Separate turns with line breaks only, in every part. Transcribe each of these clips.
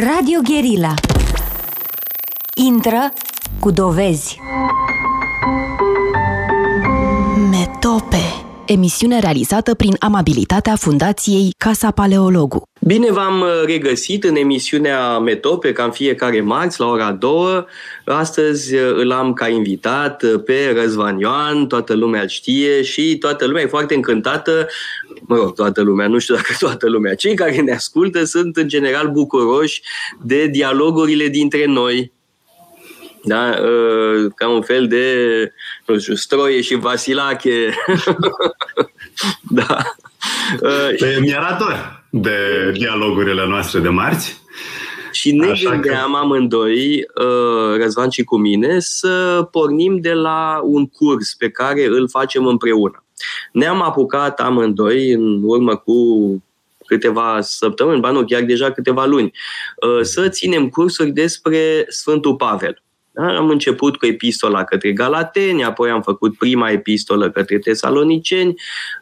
Radio Guerilla. Intră cu dovezi.
Metope. Emisiune realizată prin amabilitatea Fundației Casa Paleologu.
Bine v-am uh, regăsit în emisiunea Metope, ca în fiecare marți, la ora 2. Astăzi uh, îl am ca invitat uh, pe Răzvan Ioan, toată lumea îl știe și toată lumea e foarte încântată, mă rog, toată lumea, nu știu dacă toată lumea, cei care ne ascultă sunt în general bucuroși de dialogurile dintre noi, da? ca un fel de, nu știu, Stroie și Vasilache.
da. Pe mi-arator de dialogurile noastre de marți.
Și ne Așa gândeam că... amândoi, uh, Răzvan și cu mine, să pornim de la un curs pe care îl facem împreună. Ne-am apucat amândoi în urmă cu câteva săptămâni, ba nu, chiar deja câteva luni, uh, să ținem cursuri despre Sfântul Pavel. Da? Am început cu epistola către Galateni, apoi am făcut prima epistolă către Tesaloniceni,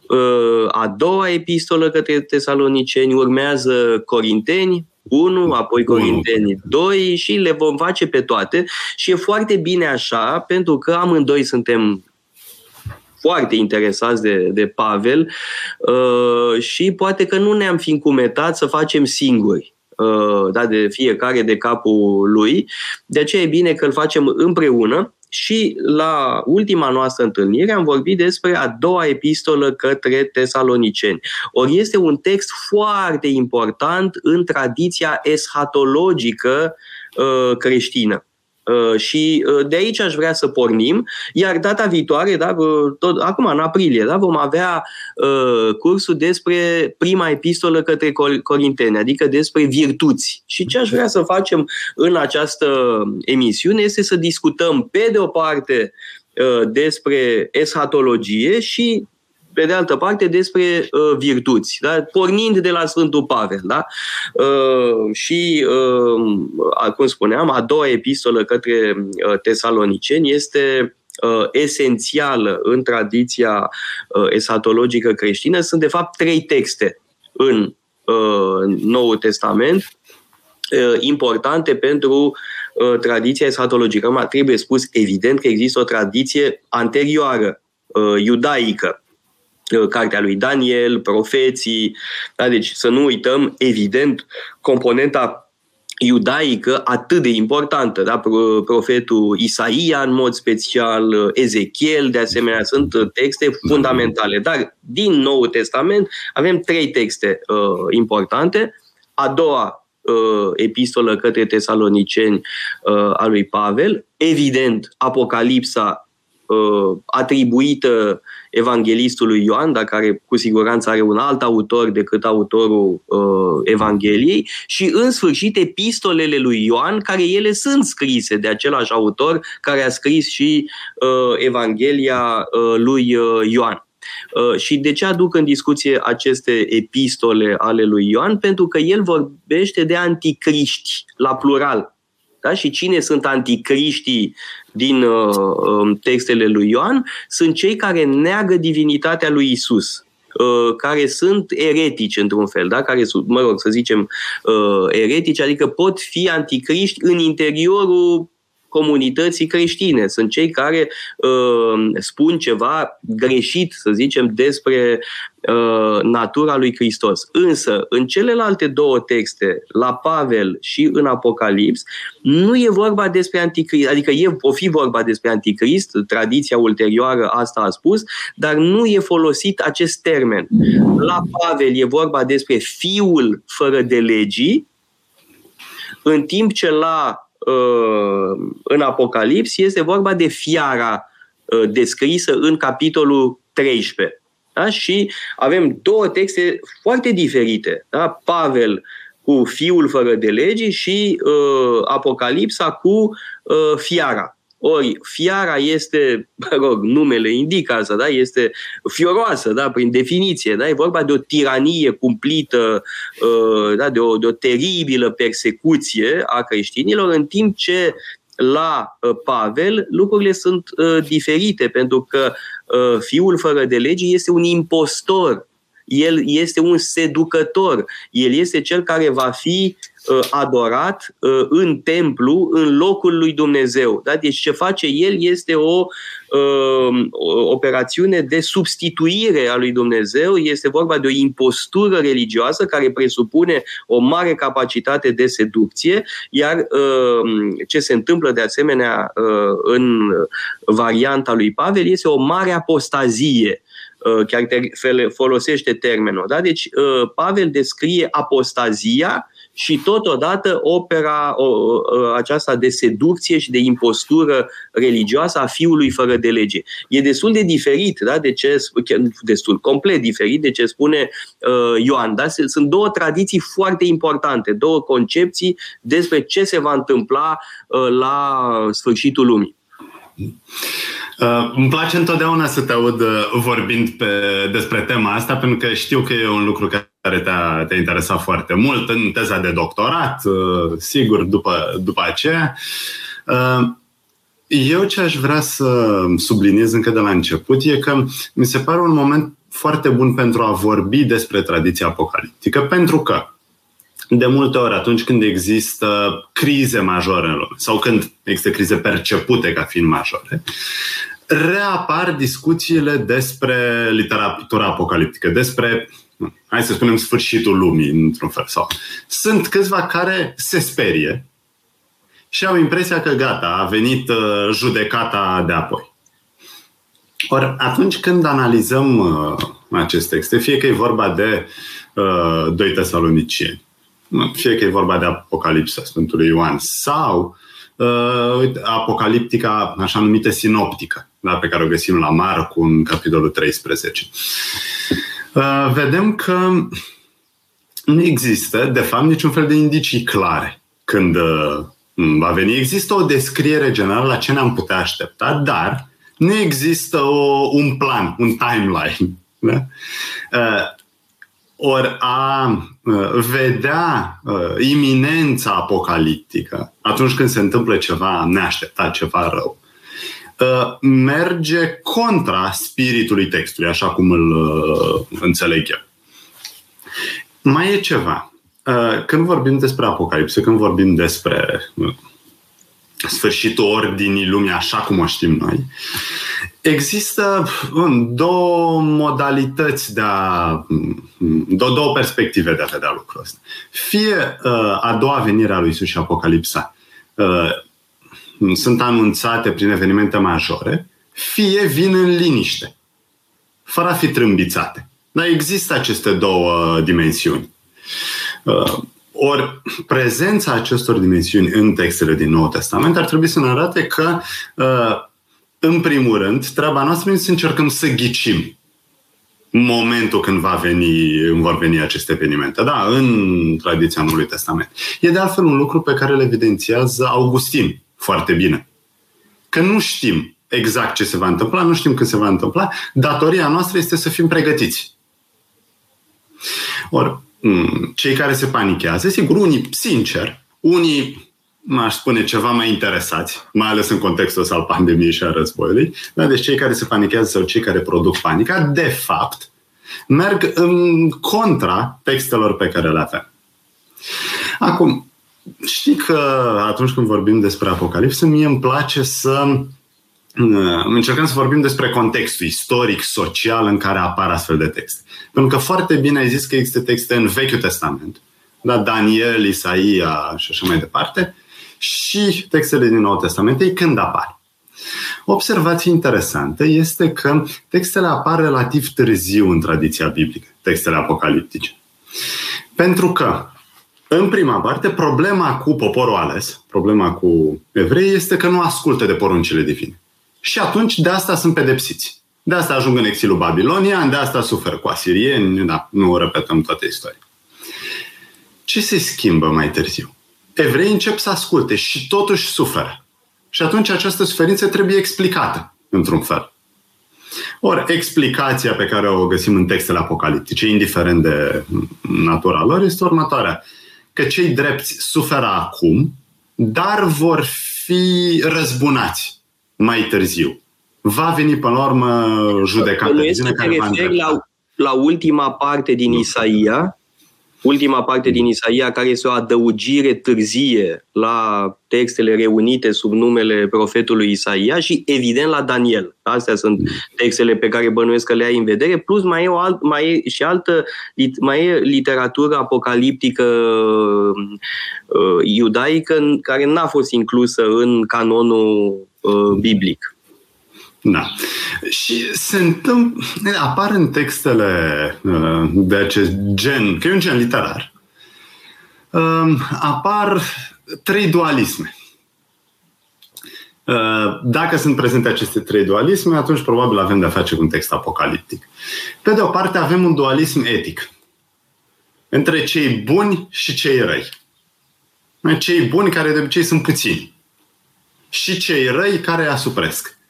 uh, a doua epistolă către Tesaloniceni, urmează Corinteni, 1, apoi Corinteni 2 și le vom face pe toate și e foarte bine așa pentru că amândoi suntem foarte interesați de, de Pavel uh, și poate că nu ne-am fi încumetat să facem singuri. Uh, da, de fiecare de capul lui. De aceea e bine că îl facem împreună și la ultima noastră întâlnire am vorbit despre a doua epistolă către tesaloniceni. Ori este un text foarte important în tradiția eschatologică uh, creștină. Uh, și uh, de aici aș vrea să pornim, iar data viitoare, da, uh, tot, acum în aprilie, da, vom avea uh, cursul despre prima epistolă către Corinteni, adică despre virtuți. Și ce aș vrea să facem în această emisiune este să discutăm, pe de o parte, despre eschatologie și pe de altă parte, despre uh, virtuți, da? pornind de la Sfântul Pavel. Da? Uh, și, uh, cum spuneam, a doua epistolă către uh, tesaloniceni este uh, esențială în tradiția uh, esatologică creștină. Sunt, de fapt, trei texte în uh, Noul Testament uh, importante pentru uh, tradiția esatologică. Trebuie spus, evident, că există o tradiție anterioară, uh, iudaică, Uh, cartea lui Daniel, profeții, da? deci să nu uităm, evident, componenta iudaică atât de importantă, da? profetul Isaia în mod special, uh, Ezechiel, de asemenea, sunt uh, texte fundamentale. Dar din Noul Testament avem trei texte uh, importante. A doua uh, epistolă către tesaloniceni uh, a lui Pavel, evident, Apocalipsa uh, atribuită evanghelistului Ioan, dar care cu siguranță are un alt autor decât autorul uh, Evangheliei, și în sfârșit epistolele lui Ioan, care ele sunt scrise de același autor care a scris și uh, Evanghelia uh, lui uh, Ioan. Uh, și de ce aduc în discuție aceste epistole ale lui Ioan? Pentru că el vorbește de anticriști, la plural. Da? Și cine sunt anticriștii din uh, um, textele lui Ioan? Sunt cei care neagă divinitatea lui Isus uh, care sunt eretici într-un fel, da? care sunt, mă rog, să zicem, uh, eretici, adică pot fi anticriști în interiorul comunității creștine. Sunt cei care uh, spun ceva greșit, să zicem, despre uh, natura lui Hristos. Însă, în celelalte două texte, la Pavel și în Apocalips, nu e vorba despre anticrist, adică e, o fi vorba despre anticrist, tradiția ulterioară asta a spus, dar nu e folosit acest termen. La Pavel e vorba despre fiul fără de legii, în timp ce la Uh, în Apocalips este vorba de fiara uh, descrisă în capitolul 13. Da? Și avem două texte foarte diferite. Da? Pavel cu fiul fără de legi și uh, Apocalipsa cu uh, fiara. Ori fiara este, mă rog, numele indică asta, da? este fioroasă, da? prin definiție. Da? E vorba de o tiranie cumplită, uh, da? de, o, de o teribilă persecuție a creștinilor, în timp ce la uh, Pavel lucrurile sunt uh, diferite, pentru că fiul fără de lege este un impostor el este un seducător, el este cel care va fi uh, adorat uh, în templu, în locul lui Dumnezeu. Da? Deci ce face el este o, uh, o operațiune de substituire a lui Dumnezeu, este vorba de o impostură religioasă care presupune o mare capacitate de seducție, iar uh, ce se întâmplă de asemenea uh, în varianta lui Pavel este o mare apostazie uh, chiar folosește termenul. Da? Deci Pavel descrie apostazia și totodată opera o, o, aceasta de seducție și de impostură religioasă a fiului fără de lege. E destul de diferit, da? de ce, destul, complet diferit de ce spune uh, Ioan. Da? Sunt două tradiții foarte importante, două concepții despre ce se va întâmpla uh, la sfârșitul lumii.
Uh, îmi place întotdeauna să te aud uh, vorbind pe, despre tema asta, pentru că știu că e un lucru care te-a, te-a interesat foarte mult în teza de doctorat, uh, sigur, după, după aceea. Uh, eu ce aș vrea să subliniez încă de la început e că mi se pare un moment foarte bun pentru a vorbi despre tradiția apocaliptică, pentru că de multe ori atunci când există crize majore în lume sau când există crize percepute ca fiind majore, reapar discuțiile despre literatura apocaliptică, despre, hai să spunem, sfârșitul lumii, într-un fel. Sau. Sunt câțiva care se sperie și au impresia că gata, a venit uh, judecata de apoi. Ori atunci când analizăm uh, acest texte, fie că e vorba de uh, 2 tesalonicieni, fie că e vorba de Apocalipsa Sfântului Ioan sau uh, apocaliptica, așa numită sinoptică, da, pe care o găsim la Marcu în capitolul 13. Uh, vedem că nu există, de fapt, niciun fel de indicii clare când uh, va veni. Există o descriere generală la ce ne-am putea aștepta, dar nu există o, un plan, un timeline. Da? Uh, ori a uh, vedea uh, iminența apocaliptică atunci când se întâmplă ceva neașteptat, ceva rău, uh, merge contra spiritului textului, așa cum îl înțeleg eu. Mai e ceva. Când vorbim despre apocalipsă, când vorbim despre sfârșitul ordinii lumii așa cum o știm noi, există două modalități de a. două, două perspective de a vedea lucrul ăsta. Fie uh, a doua venire a lui Isus și Apocalipsa uh, sunt anunțate prin evenimente majore, fie vin în liniște, fără a fi trâmbițate. Dar există aceste două dimensiuni. Uh, ori prezența acestor dimensiuni în textele din Noul Testament ar trebui să ne arate că, uh, în primul rând, treaba noastră este să încercăm să ghicim momentul când va veni, vor veni aceste evenimente. Da, în tradiția Noului Testament. E de altfel un lucru pe care îl evidențiază Augustin foarte bine. Că nu știm exact ce se va întâmpla, nu știm când se va întâmpla, datoria noastră este să fim pregătiți. Ori, Mm, cei care se panichează, sigur, unii sincer, unii aș spune ceva mai interesați, mai ales în contextul ăsta al pandemiei și al războiului, da? deci cei care se panichează sau cei care produc panica, de fapt, merg în contra textelor pe care le avem. Acum, știi că atunci când vorbim despre Apocalipsă, mie îmi place să Uh, încercăm să vorbim despre contextul istoric, social în care apar astfel de texte. Pentru că foarte bine ai zis că există texte în Vechiul Testament, da? Daniel, Isaia și așa mai departe, și textele din Noul Testament, ei când apar. O observație interesantă este că textele apar relativ târziu în tradiția biblică, textele apocaliptice. Pentru că, în prima parte, problema cu poporul ales, problema cu evrei, este că nu ascultă de poruncile divine. Și atunci de asta sunt pedepsiți. De asta ajung în exilul babilonian, de asta suferă cu asirieni, da, nu repetăm toată istoria. Ce se schimbă mai târziu? Evreii încep să asculte și totuși suferă. Și atunci această suferință trebuie explicată, într-un fel. Ori, explicația pe care o găsim în textele apocaliptice, indiferent de natura lor, este următoarea. Că cei drepți suferă acum, dar vor fi răzbunați mai târziu. Va veni până la urmă judecata.
Nu este care va la, la ultima parte din Isaia, ultima parte din Isaia, care este o adăugire târzie la textele reunite sub numele profetului Isaia și, evident, la Daniel. Astea sunt textele pe care bănuiesc că le ai în vedere, plus mai e, o alt, mai e și altă, mai e literatură apocaliptică uh, iudaică care n-a fost inclusă în canonul uh, biblic.
Da. Și se întâmplă, apar în textele uh, de acest gen, că e un gen literar, uh, apar trei dualisme. Uh, dacă sunt prezente aceste trei dualisme, atunci probabil avem de-a face cu un text apocaliptic. Pe de o parte avem un dualism etic între cei buni și cei răi. Cei buni care de obicei sunt puțini și cei răi care asupresc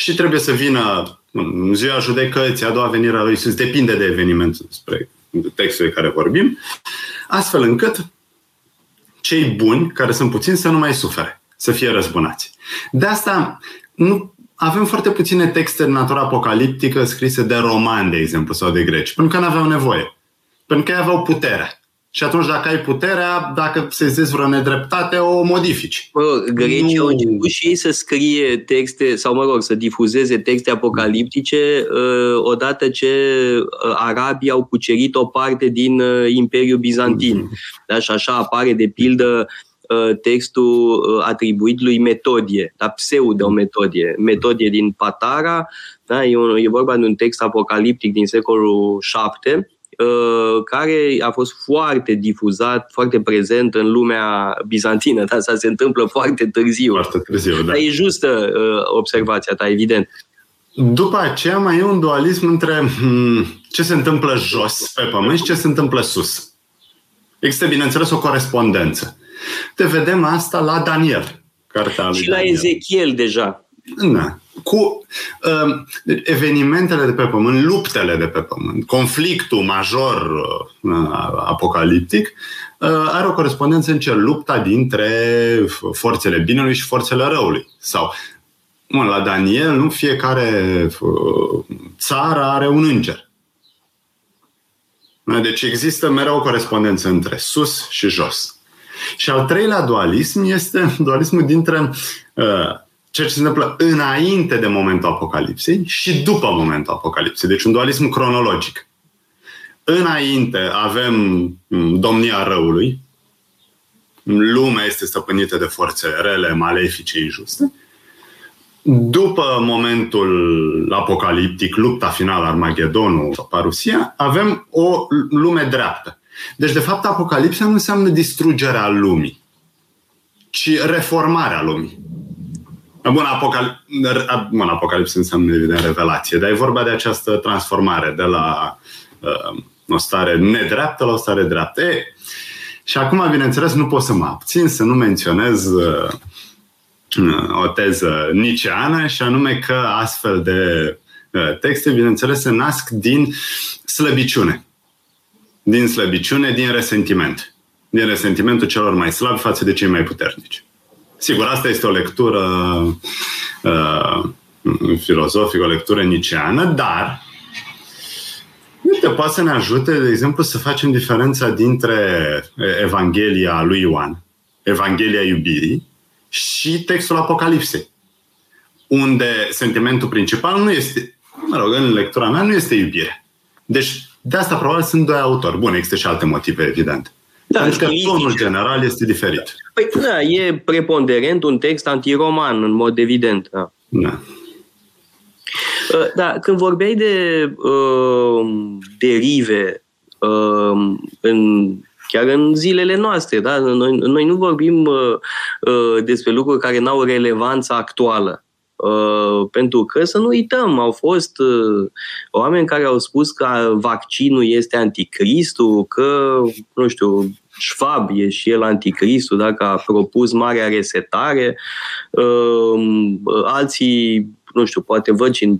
și trebuie să vină în ziua judecății, a doua venire a lui Iisus, depinde de eveniment spre textul de care vorbim, astfel încât cei buni, care sunt puțini, să nu mai sufere, să fie răzbunați. De asta nu avem foarte puține texte în natura apocaliptică scrise de romani, de exemplu, sau de greci, pentru că nu aveau nevoie. Pentru că ei aveau putere. Și atunci dacă ai puterea, dacă se zici vreo nedreptate, o modifici.
Mă rog, grecii nu... au început și ei să scrie texte, sau mă rog, să difuzeze texte apocaliptice uh, odată ce uh, arabii au cucerit o parte din uh, Imperiul Bizantin. Mm-hmm. Da? Și așa apare, de pildă, uh, textul uh, atribuit lui Metodie, da? pseudo-Metodie, Metodie din Patara, da? e, un, e vorba de un text apocaliptic din secolul VII, Uh, care a fost foarte difuzat, foarte prezent în lumea bizantină. Dar asta se întâmplă foarte târziu.
Foarte târziu, da. Dar
e justă uh, observația ta, evident.
După aceea mai e un dualism între hmm, ce se întâmplă jos pe pământ și ce se întâmplă sus. Există, bineînțeles, o corespondență. Te vedem asta la Daniel. Cartea lui
și la Daniel. Ezechiel deja.
Da cu uh, evenimentele de pe pământ, luptele de pe pământ, conflictul major uh, apocaliptic, uh, are o corespondență în ce lupta dintre forțele binelui și forțele răului. Sau, mă, la Daniel, nu fiecare uh, țară are un înger. Deci există mereu o corespondență între sus și jos. Și al treilea dualism este dualismul dintre uh, ceea ce se întâmplă înainte de momentul apocalipsei și după momentul apocalipsei. Deci un dualism cronologic. Înainte avem mm, domnia răului, lumea este stăpânită de forțe rele, malefice, injuste. După momentul apocaliptic, lupta finală, Armagedonul, Parusia, avem o lume dreaptă. Deci, de fapt, apocalipsa nu înseamnă distrugerea lumii, ci reformarea lumii. Bun, apocal... Bun, apocalipsă înseamnă evident revelație, dar e vorba de această transformare de la uh, o stare nedreaptă la o stare dreaptă. E, și acum, bineînțeles, nu pot să mă abțin să nu menționez uh, o teză niceană și anume că astfel de uh, texte, bineînțeles, se nasc din slăbiciune. Din slăbiciune, din resentiment. Din resentimentul celor mai slabi față de cei mai puternici. Sigur, asta este o lectură uh, filozofică, o lectură niceană, dar uite, poate să ne ajute, de exemplu, să facem diferența dintre Evanghelia lui Ioan, Evanghelia iubirii și textul Apocalipsei, unde sentimentul principal nu este, mă rog, în lectura mea, nu este iubire. Deci, de asta probabil sunt doi autori. Bun, există și alte motive, evident. Da, Pentru că tonul general este diferit.
Păi, da, e preponderent un text antiroman, în mod evident. Da.
da.
Uh, da, când vorbeai de uh, derive uh, în, chiar în zilele noastre, da? noi, noi nu vorbim uh, uh, despre lucruri care nu au relevanță actuală. Uh, pentru că, să nu uităm, au fost uh, oameni care au spus că vaccinul este anticristul, că, nu știu, Schwab e și el anticristul, dacă a propus marea resetare. Uh, alții, nu știu, poate văd și în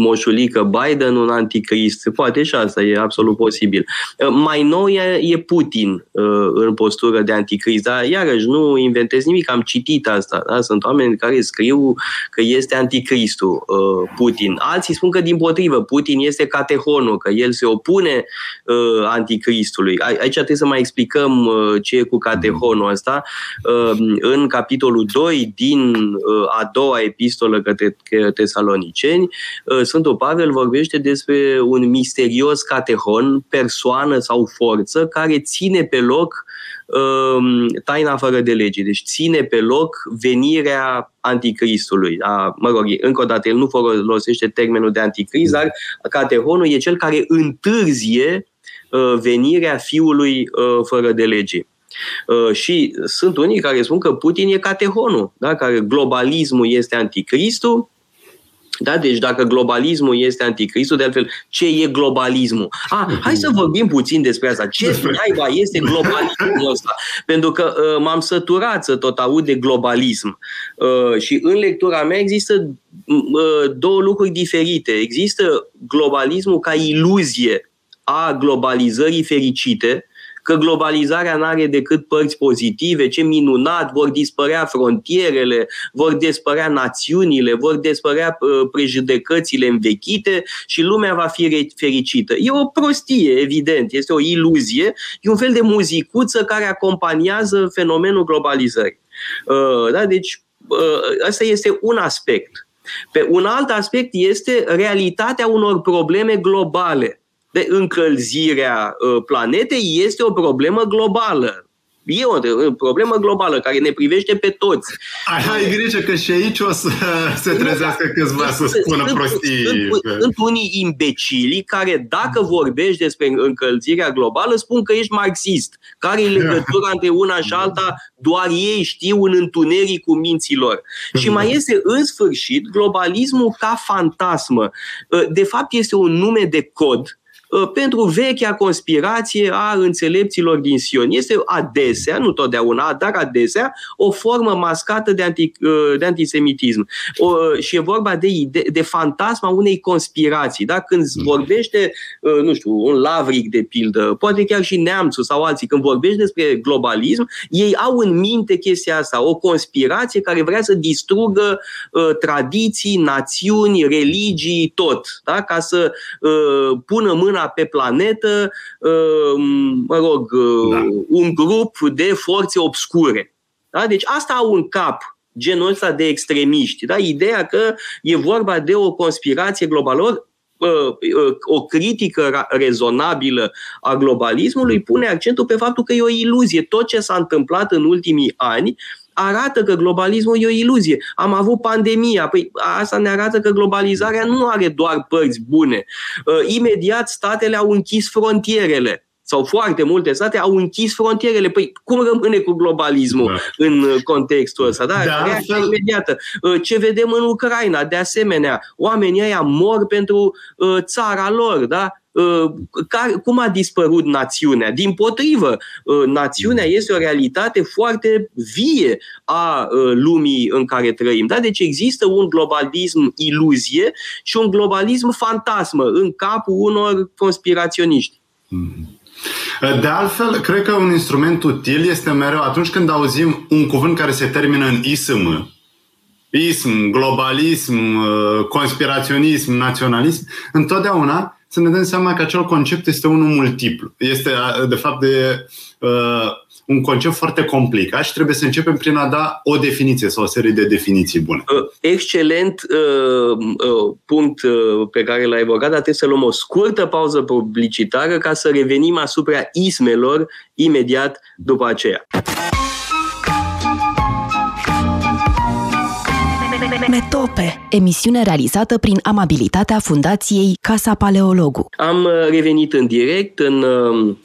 moșulică Biden un anticrist. Poate și asta e absolut posibil. Uh, mai nou e, e Putin uh, în postură de anticrist, dar iarăși nu inventez nimic, am citit asta. Da? Sunt oameni care scriu că este anticristul uh, Putin. Alții spun că din potrivă, Putin este catehonul, că el se opune anticristului. Aici trebuie să mai explicăm ce e cu catehonul ăsta. În capitolul 2 din a doua epistolă către tesaloniceni, Sfântul Pavel vorbește despre un misterios catehon, persoană sau forță, care ține pe loc um, taina fără de lege. Deci ține pe loc venirea anticristului. A, mă rog, încă o dată, el nu folosește termenul de anticrist, dar catehonul e cel care întârzie uh, venirea fiului uh, fără de lege. Uh, și sunt unii care spun că Putin e catehonul, da? care globalismul este anticristul, da? Deci dacă globalismul este anticristul, de altfel, ce e globalismul? Ah, hai să vorbim puțin despre asta. Ce naiba este globalismul ăsta? Pentru că uh, m-am săturat să tot aud de globalism. Uh, și în lectura mea există uh, două lucruri diferite. Există globalismul ca iluzie a globalizării fericite, că globalizarea nu are decât părți pozitive, ce minunat, vor dispărea frontierele, vor dispărea națiunile, vor dispărea uh, prejudecățile învechite și lumea va fi fericită. E o prostie, evident, este o iluzie, e un fel de muzicuță care acompaniază fenomenul globalizării. Uh, da? Deci, uh, ăsta este un aspect. Pe un alt aspect este realitatea unor probleme globale de încălzirea uh, planetei este o problemă globală. E o problemă globală care ne privește pe toți.
Ai, ai grijă că și aici o să se trezească câțiva să spună sunt, prostii.
Sunt, sunt unii imbecili care, dacă vorbești despre încălzirea globală, spun că ești marxist. Care e legătura între una și alta? Doar ei știu în întunericul minților. Și mai este, în sfârșit, globalismul ca fantasmă. De fapt, este un nume de cod Uh, pentru vechea conspirație a înțelepților din Sion. Este adesea, nu totdeauna, dar adesea, o formă mascată de, anti, uh, de antisemitism. O, și e vorba de, de, de fantasma unei conspirații. Da? Când vorbește, uh, nu știu, un lavric de pildă, poate chiar și neamțul sau alții, când vorbește despre globalism, ei au în minte chestia asta, o conspirație care vrea să distrugă uh, tradiții, națiuni, religii, tot, da? ca să uh, pună mâna una pe planetă, uh, mă rog, uh, da. un grup de forțe obscure. Da? Deci asta au în cap genul ăsta de extremiști. Da? Ideea că e vorba de o conspirație globală, uh, o critică rezonabilă a globalismului pune accentul pe faptul că e o iluzie. Tot ce s-a întâmplat în ultimii ani arată că globalismul e o iluzie. Am avut pandemia, păi asta ne arată că globalizarea nu are doar părți bune. Uh, imediat statele au închis frontierele sau foarte multe state au închis frontierele. Păi cum rămâne cu globalismul da. în uh, contextul ăsta? Da? da Reacția fel... imediată. Uh, ce vedem în Ucraina, de asemenea, oamenii ăia mor pentru țara lor, da? Uh, cum a dispărut națiunea? Din potrivă, uh, națiunea mm. este o realitate foarte vie a uh, lumii în care trăim. Da? Deci există un globalism iluzie și un globalism fantasmă în capul unor conspiraționiști.
Mm-hmm. De altfel, cred că un instrument util este mereu atunci când auzim un cuvânt care se termină în ism, ism, globalism, conspiraționism, naționalism, întotdeauna să ne dăm seama că acel concept este unul multiplu. Este, de fapt, de, uh, un concept foarte complicat și trebuie să începem prin a da o definiție sau o serie de definiții bune. Uh,
excelent uh, uh, punct uh, pe care l-ai evocat, dar trebuie să luăm o scurtă pauză publicitară ca să revenim asupra ismelor imediat după aceea.
Metope, emisiune realizată prin amabilitatea Fundației Casa Paleologu.
Am uh, revenit în direct în uh,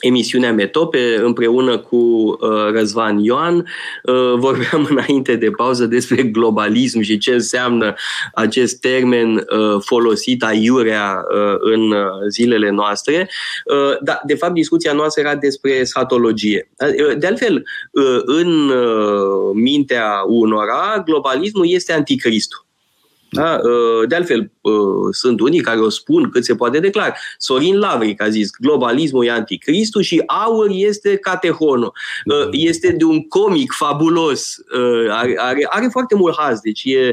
emisiunea Metope împreună cu uh, Răzvan Ioan. Uh, vorbeam înainte de pauză despre globalism și ce înseamnă acest termen uh, folosit aiurea uh, în uh, zilele noastre. Uh, dar, de fapt, discuția noastră era despre satologie. Uh, de altfel, uh, în uh, mintea unora, globalismul este anticristul. Da? Uh, de altfel, uh, sunt unii care o spun cât se poate declar. Sorin Lavric a zis, globalismul e anticristul și aur este catehonul. Uh, este de un comic fabulos, are, are, are foarte mult haz, deci e,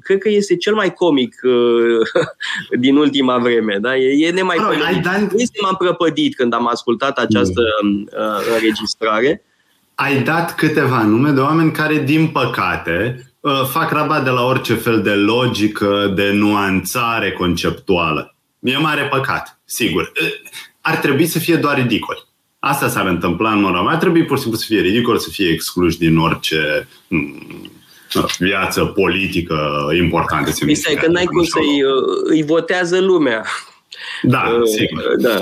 cred că este cel mai comic din ultima vreme. Da? E, e nemai Este m-am prăpădit când am ascultat această mm. înregistrare.
Ai dat câteva nume de oameni care, din păcate, Uh, fac rabat de la orice fel de logică, de nuanțare conceptuală. E mare păcat, sigur. Uh, ar trebui să fie doar ridicol. Asta s-ar întâmpla în normal. Ar trebui pur și simplu să fie ridicol, să fie excluși din orice mm, viață politică importantă.
Este că n-ai cum să-i îi votează lumea.
Da, uh, sigur.
Da.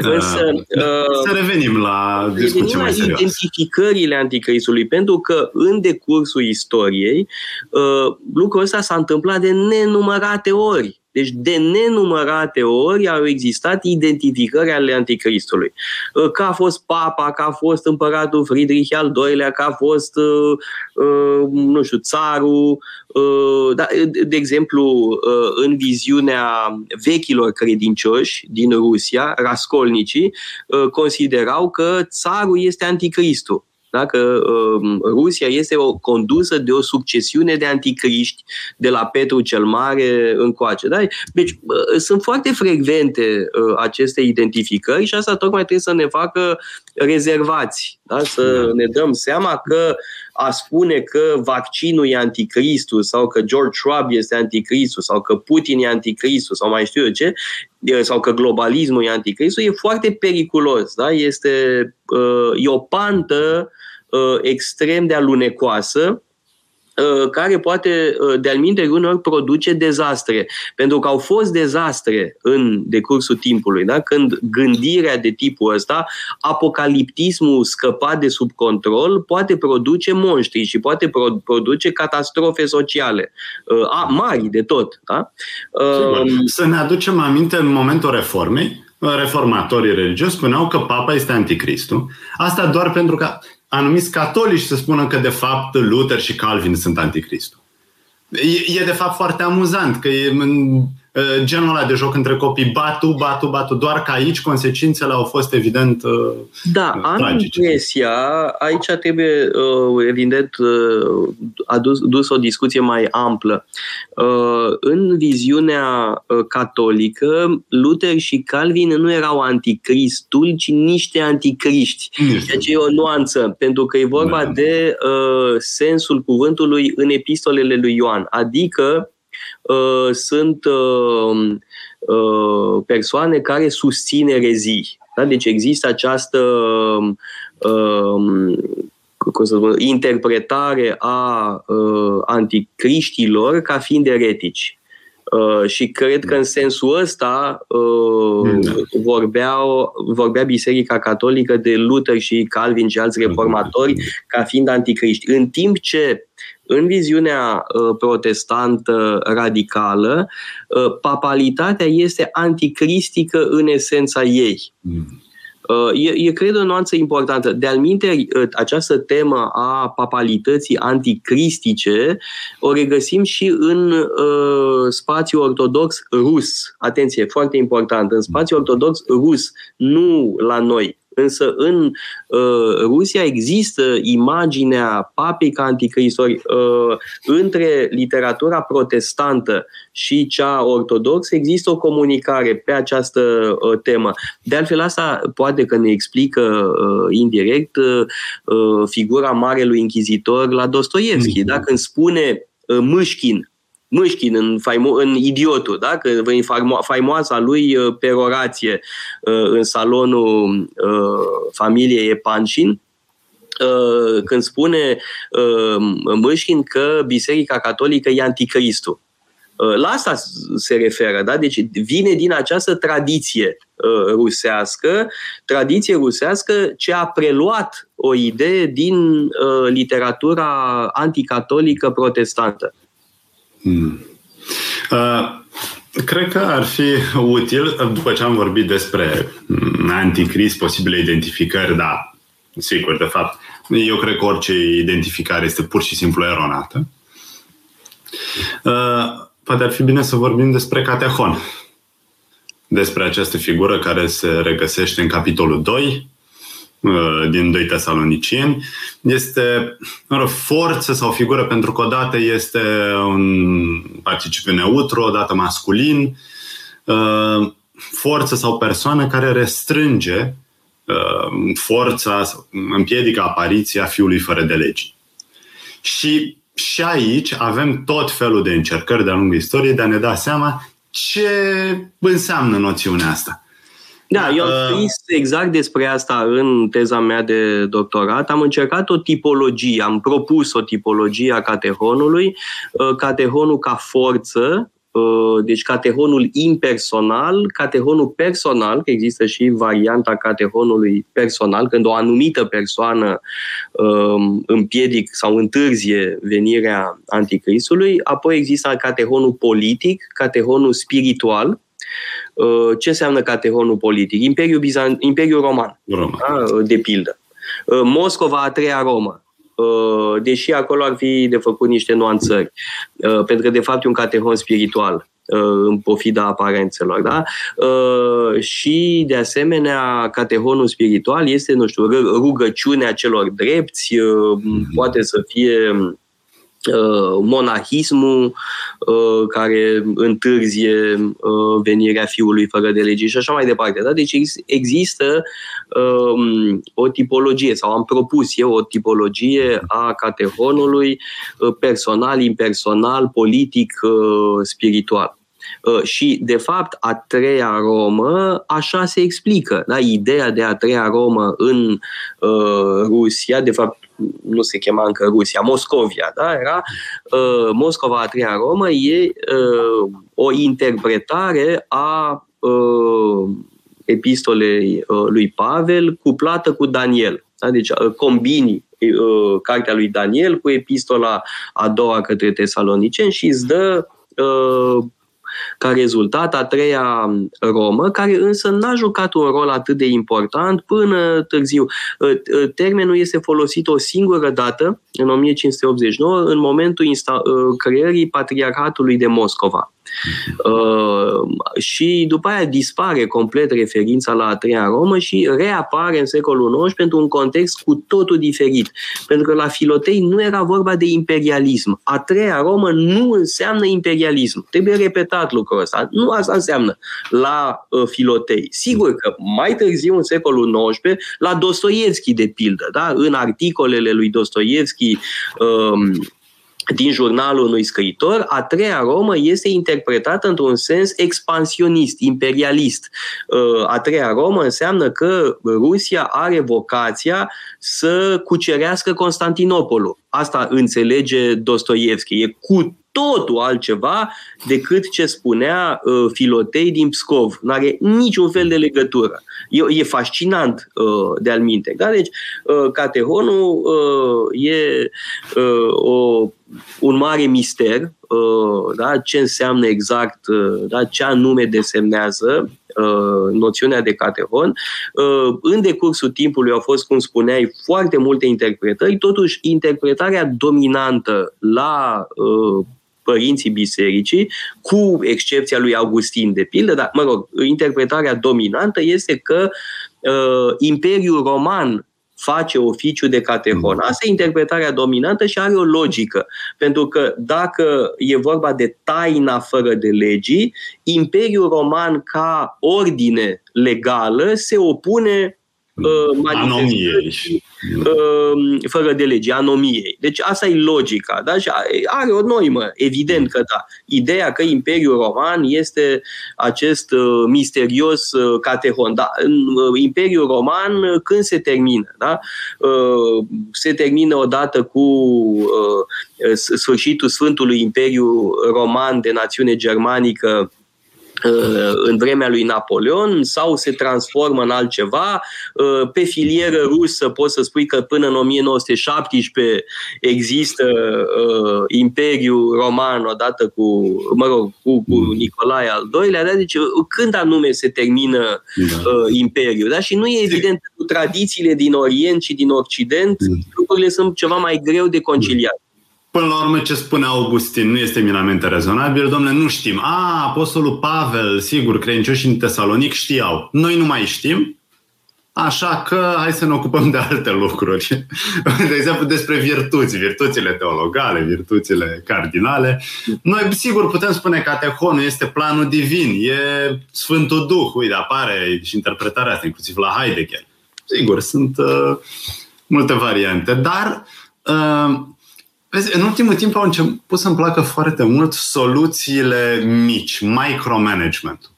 Însă, uh, să revenim la discuții mai serioase.
identificările anticristului, pentru că în decursul istoriei uh, lucrul ăsta s-a întâmplat de nenumărate ori. Deci de nenumărate ori au existat identificări ale anticristului. Uh, că a fost papa, că a fost împăratul Friedrich al II-lea, că a fost, uh, uh, nu știu, țarul. Da, de exemplu, în viziunea vechilor credincioși din Rusia, rascolnicii, considerau că țarul este anticristul da? că uh, Rusia este o, condusă de o succesiune de anticriști de la Petru cel Mare încoace. Da? Deci uh, sunt foarte frecvente uh, aceste identificări și asta tocmai trebuie să ne facă rezervați, da? să da. ne dăm seama că a spune că vaccinul e anticristul sau că George Schwab este anticristul sau că Putin e anticristul sau mai știu eu ce, sau că globalismul e anticristul, e foarte periculos. Da? Este e o pantă Uh, extrem de alunecoasă, uh, care poate, uh, de-al minte, uneori produce dezastre. Pentru că au fost dezastre în decursul timpului. Da? Când gândirea de tipul ăsta, apocaliptismul scăpat de sub control, poate produce monștri și poate produce catastrofe sociale. Mari de tot. Da?
Sigur. Să ne aducem aminte în momentul reformei, reformatorii religioși spuneau că papa este anticristul. Asta doar pentru că anumiți catolici să spună că de fapt Luther și Calvin sunt anticristul. E, e de fapt foarte amuzant că e Uh, genul ăla de joc între copii, batu, batu, batu, doar că aici consecințele au fost evident uh,
Da, am tragice. impresia, aici trebuie uh, evident adus dus o discuție mai amplă. În viziunea catolică, Luther și Calvin nu erau anticristul, ci niște anticriști. Deci e o nuanță, pentru că e vorba da. de sensul cuvântului în epistolele lui Ioan, adică Uh, sunt uh, uh, persoane care susțin erezii. Da? Deci există această cum să spun, interpretare a uh, anticriștilor ca fiind eretici. Uh, și cred că în sensul ăsta uh, da. vorbea, vorbea Biserica Catolică de Luther și Calvin și alți reformatori ca fiind anticriști. În timp ce în viziunea uh, protestantă radicală, uh, papalitatea este anticristică în esența ei. Mm. Uh, e, e, cred, o nuanță importantă. De-al minte, această temă a papalității anticristice o regăsim și în uh, spațiul ortodox rus. Atenție, foarte important. În spațiul ortodox rus, nu la noi. Însă în uh, Rusia există imaginea papei ca anticristori uh, între literatura protestantă și cea ortodoxă există o comunicare pe această uh, temă. De altfel, asta poate că ne explică uh, indirect uh, uh figura marelui închizitor la Dostoevski. Mm-hmm. Da? Când spune uh, Mâșchin, Mâșchin în, faimo- în Idiotul, da? că în faimoasa lui uh, perorație uh, în salonul uh, familiei Epanșin, când spune Mâșchin că Biserica Catolică e anticristul. La asta se referă, da? Deci vine din această tradiție rusească, tradiție rusească ce a preluat o idee din literatura anticatolică protestantă.
Hmm. Uh, cred că ar fi util, după ce am vorbit despre mm, anticrist, posibile identificări, da, sigur, de fapt, eu cred că orice identificare este pur și simplu eronată. Poate ar fi bine să vorbim despre Catehon. Despre această figură care se regăsește în capitolul 2 din 2 Tesalonicieni. Este o forță sau figură pentru că odată este un participiu neutru, odată masculin, forță sau persoană care restrânge forța, împiedică apariția fiului fără de legi. Și și aici avem tot felul de încercări de-a lungul istoriei de a ne da seama ce înseamnă noțiunea asta.
Da, eu am uh, scris exact despre asta în teza mea de doctorat. Am încercat o tipologie, am propus o tipologie a catehonului, uh, catehonul ca forță, Uh, deci catehonul impersonal, catehonul personal, că există și varianta catehonului personal, când o anumită persoană um, împiedic sau întârzie venirea anticristului, apoi există catehonul politic, catehonul spiritual, uh, ce înseamnă catehonul politic? Imperiul, Bizan- Imperiul Roman,
Roma.
Da? de pildă. Uh, Moscova a treia Romă, Uh, deși acolo ar fi de făcut niște nuanțări, uh, pentru că de fapt e un catehon spiritual uh, în pofida aparențelor. Da? Și, de asemenea, catehonul spiritual este, nu știu, rugăciunea celor drepți, mhm. poate să fie Uh, monahismul uh, care întârzie uh, venirea fiului fără de lege și așa mai departe. Da? Deci există um, o tipologie sau am propus eu o tipologie a catehonului personal, impersonal, politic, spiritual. Și, de fapt, a treia Romă, așa se explică. Da? Ideea de a treia Romă în uh, Rusia, de fapt, nu se chema încă Rusia, Moscovia, da? era uh, Moscova a treia Romă, e uh, o interpretare a uh, epistolei uh, lui Pavel cuplată cu Daniel. Da? Deci uh, combini uh, cartea lui Daniel cu epistola a doua către tesaloniceni și îți dă uh, ca rezultat a treia Romă, care însă n-a jucat un rol atât de important până târziu. Ă, ă, termenul este folosit o singură dată, în 1589, în momentul insta- ă, creării Patriarhatului de Moscova. Uh, și după aia dispare complet referința la a treia Romă și reapare în secolul XIX pentru un context cu totul diferit. Pentru că la Filotei nu era vorba de imperialism. A treia Romă nu înseamnă imperialism. Trebuie repetat lucrul ăsta. Nu asta înseamnă la uh, Filotei. Sigur că mai târziu, în secolul XIX, la Dostoevski, de pildă, da? în articolele lui Dostoevski, uh, din jurnalul unui scriitor, a treia Romă este interpretată într-un sens expansionist, imperialist. Uh, a treia Romă înseamnă că Rusia are vocația să cucerească Constantinopolul. Asta înțelege Dostoevski. E cu totul altceva decât ce spunea uh, Filotei din Pscov. Nu are niciun fel de legătură. E, e fascinant uh, de-al minte. Da? Deci, uh, Catehonul uh, e uh, o, un mare mister, uh, da? ce înseamnă exact, uh, da? ce anume desemnează uh, noțiunea de catehon. Uh, în decursul timpului au fost, cum spuneai, foarte multe interpretări, totuși interpretarea dominantă la uh, părinții bisericii, cu excepția lui Augustin, de pildă, dar, mă rog, interpretarea dominantă este că uh, Imperiul Roman face oficiu de catehon. Mm. Asta e interpretarea dominantă și are o logică. Pentru că dacă e vorba de taina fără de legii, Imperiul Roman ca ordine legală se opune uh,
manifestării
uh, fără de lege, anomiei. Deci asta e logica. Da? Și are o noimă, evident că da. Ideea că Imperiul Roman este acest uh, misterios uh, catehon. Da, în uh, Imperiul Roman uh, când se termină? Da? Uh, se termină odată cu uh, sfârșitul Sfântului Imperiu Roman de națiune germanică Uh, în vremea lui Napoleon sau se transformă în altceva. Uh, pe filieră rusă poți să spui că până în 1917 există uh, Imperiul Roman odată cu, mă rog, cu, cu mm. Nicolae al II-lea, da? deci când anume se termină da. Imperiul. Da? Și nu e evident cu tradițiile din Orient și din Occident, mm. lucrurile sunt ceva mai greu de conciliat
Până la urmă, ce spune Augustin nu este minamente rezonabil. Domnule, nu știm. A, Apostolul Pavel, sigur, credincioșii în Tesalonic știau. Noi nu mai știm, Așa că hai să ne ocupăm de alte lucruri. De exemplu, despre virtuți, virtuțile teologale, virtuțile cardinale. Noi, sigur, putem spune că Atehonul este planul divin, e Sfântul Duh. Uite, apare și interpretarea asta, inclusiv la Heidegger. Sigur, sunt uh, multe variante, dar uh, vezi, în ultimul timp au început să-mi placă foarte mult soluțiile mici, micromanagement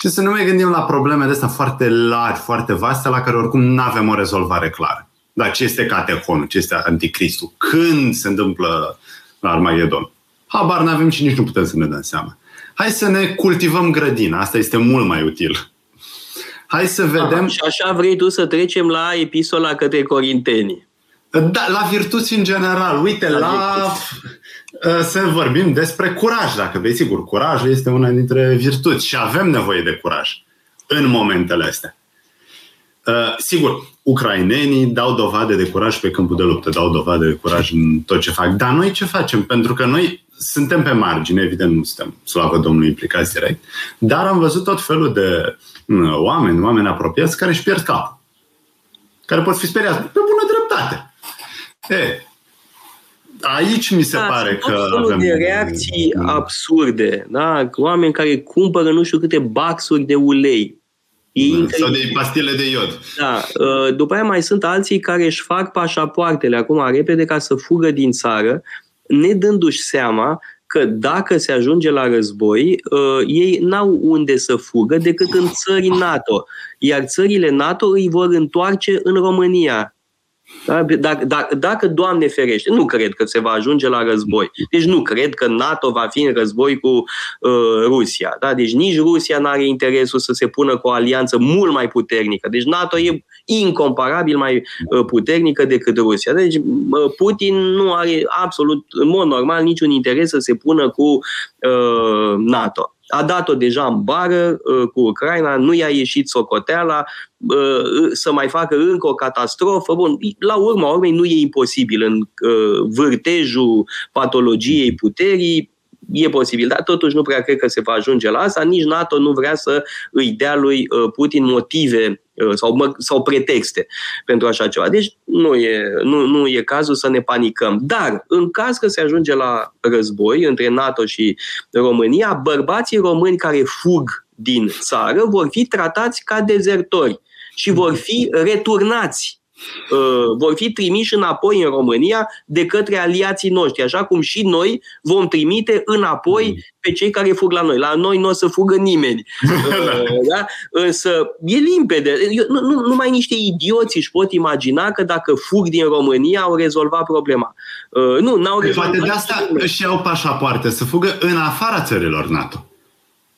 și să nu mai gândim la probleme de astea foarte largi, foarte vaste, la care oricum nu avem o rezolvare clară. Dar ce este catehonul, ce este anticristul, când se întâmplă la Armagedon? Habar nu avem și nici nu putem să ne dăm seama. Hai să ne cultivăm grădina, asta este mult mai util. Hai să vedem... Aha,
și așa vrei tu să trecem la epistola către Corinteni.
Da, la virtuți în general. Uite, la, la Uh, să vorbim despre curaj, dacă vrei. Sigur, curajul este una dintre virtuți și avem nevoie de curaj în momentele astea. Uh, sigur, ucrainenii dau dovadă de curaj pe câmpul de luptă, dau dovadă de curaj în tot ce fac. Dar noi ce facem? Pentru că noi suntem pe margine, evident nu suntem, slavă Domnului, implicați direct, dar am văzut tot felul de uh, oameni, oameni apropiați care își pierd capul. Care pot fi speriați pe bună dreptate. E, aici mi se da, pare că avem...
de reacții absurde, da? Oameni care cumpără nu știu câte baxuri de ulei.
E Sau de pastile de iod.
Da. Uh, după aia mai sunt alții care își fac pașapoartele acum repede ca să fugă din țară, ne dându-și seama că dacă se ajunge la război, uh, ei n-au unde să fugă decât în țări NATO. Iar țările NATO îi vor întoarce în România. Da? Dacă, dacă, dacă, Doamne ferește, nu cred că se va ajunge la război. Deci nu cred că NATO va fi în război cu uh, Rusia. Da? Deci nici Rusia nu are interesul să se pună cu o alianță mult mai puternică. Deci NATO e incomparabil mai uh, puternică decât Rusia. Deci uh, Putin nu are absolut, în mod normal, niciun interes să se pună cu uh, NATO a dat-o deja în bară uh, cu Ucraina, nu i-a ieșit socoteala uh, să mai facă încă o catastrofă. Bun, la urma urmei nu e imposibil în uh, vârtejul patologiei puterii, e posibil, dar totuși nu prea cred că se va ajunge la asta. Nici NATO nu vrea să îi dea lui Putin motive sau, sau pretexte pentru așa ceva. Deci nu e, nu, nu e cazul să ne panicăm. Dar în caz că se ajunge la război între NATO și România, bărbații români care fug din țară vor fi tratați ca dezertori și vor fi returnați Uh, vor fi trimiși înapoi în România de către aliații noștri, așa cum și noi vom trimite înapoi mm. pe cei care fug la noi. La noi nu o să fugă nimeni. Uh, da? Însă e limpede. Nu, nu, numai niște idioți își pot imagina că dacă fug din România au rezolvat problema. Uh, nu, n-au
rezolvat. Poate de asta își iau pașapoarte să fugă în afara țărilor NATO.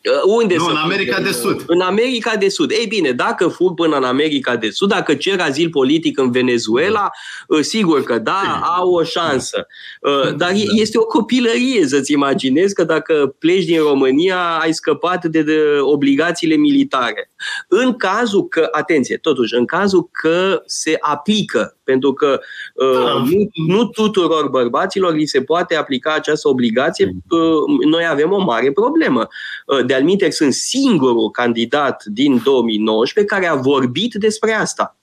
Uh, unde
nu, în America de Sud.
În America de Sud. Ei bine, dacă fug până în America de Sud, dacă cer azil politic în Venezuela, uh, sigur că da, au o șansă. Uh, dar este o copilărie să-ți imaginezi că dacă pleci din România, ai scăpat de, de obligațiile militare. În cazul că, atenție, totuși, în cazul că se aplică pentru că da. nu, nu tuturor bărbaților li se poate aplica această obligație. Noi avem o mare problemă de-al sunt singurul candidat din 2019 care a vorbit despre asta.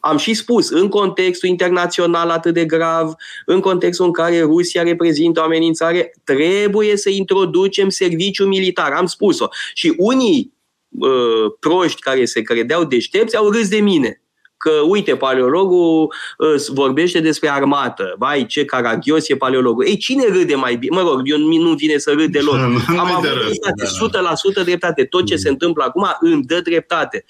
Am și spus, în contextul internațional atât de grav, în contextul în care Rusia reprezintă o amenințare, trebuie să introducem serviciu militar. Am spus-o. Și unii uh, proști care se credeau deștepți au râs de mine că, uite, paleologul uh, vorbește despre armată. Vai, ce caragios e paleologul. Ei, cine râde mai bine? Mă rog, eu nu vine să râd deloc. Am avut dreptate, 100% dreptate. Tot ce mm. se întâmplă acum îmi dă dreptate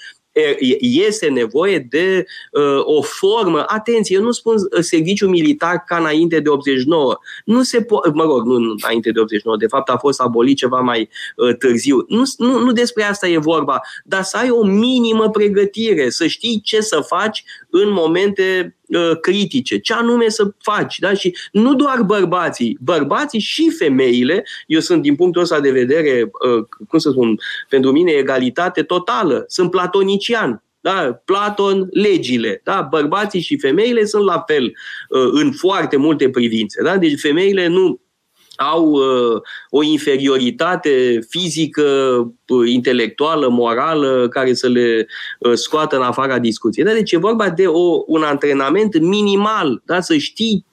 este nevoie de uh, o formă. Atenție, eu nu spun uh, serviciu militar ca înainte de 89. Nu se po- mă rog, nu înainte de 89, de fapt a fost abolit ceva mai uh, târziu. Nu, nu, nu despre asta e vorba, dar să ai o minimă pregătire, să știi ce să faci în momente uh, critice, ce anume să faci. Da? Și nu doar bărbații, bărbații și femeile, eu sunt din punctul ăsta de vedere, uh, cum să spun, pentru mine egalitate totală, sunt platonician. Da? Platon, legile. Da? Bărbații și femeile sunt la fel uh, în foarte multe privințe. Da? Deci femeile nu au uh, o inferioritate fizică, uh, intelectuală, morală, care să le uh, scoată în afara discuției. Da? Deci e vorba de o, un antrenament minimal, da? să știi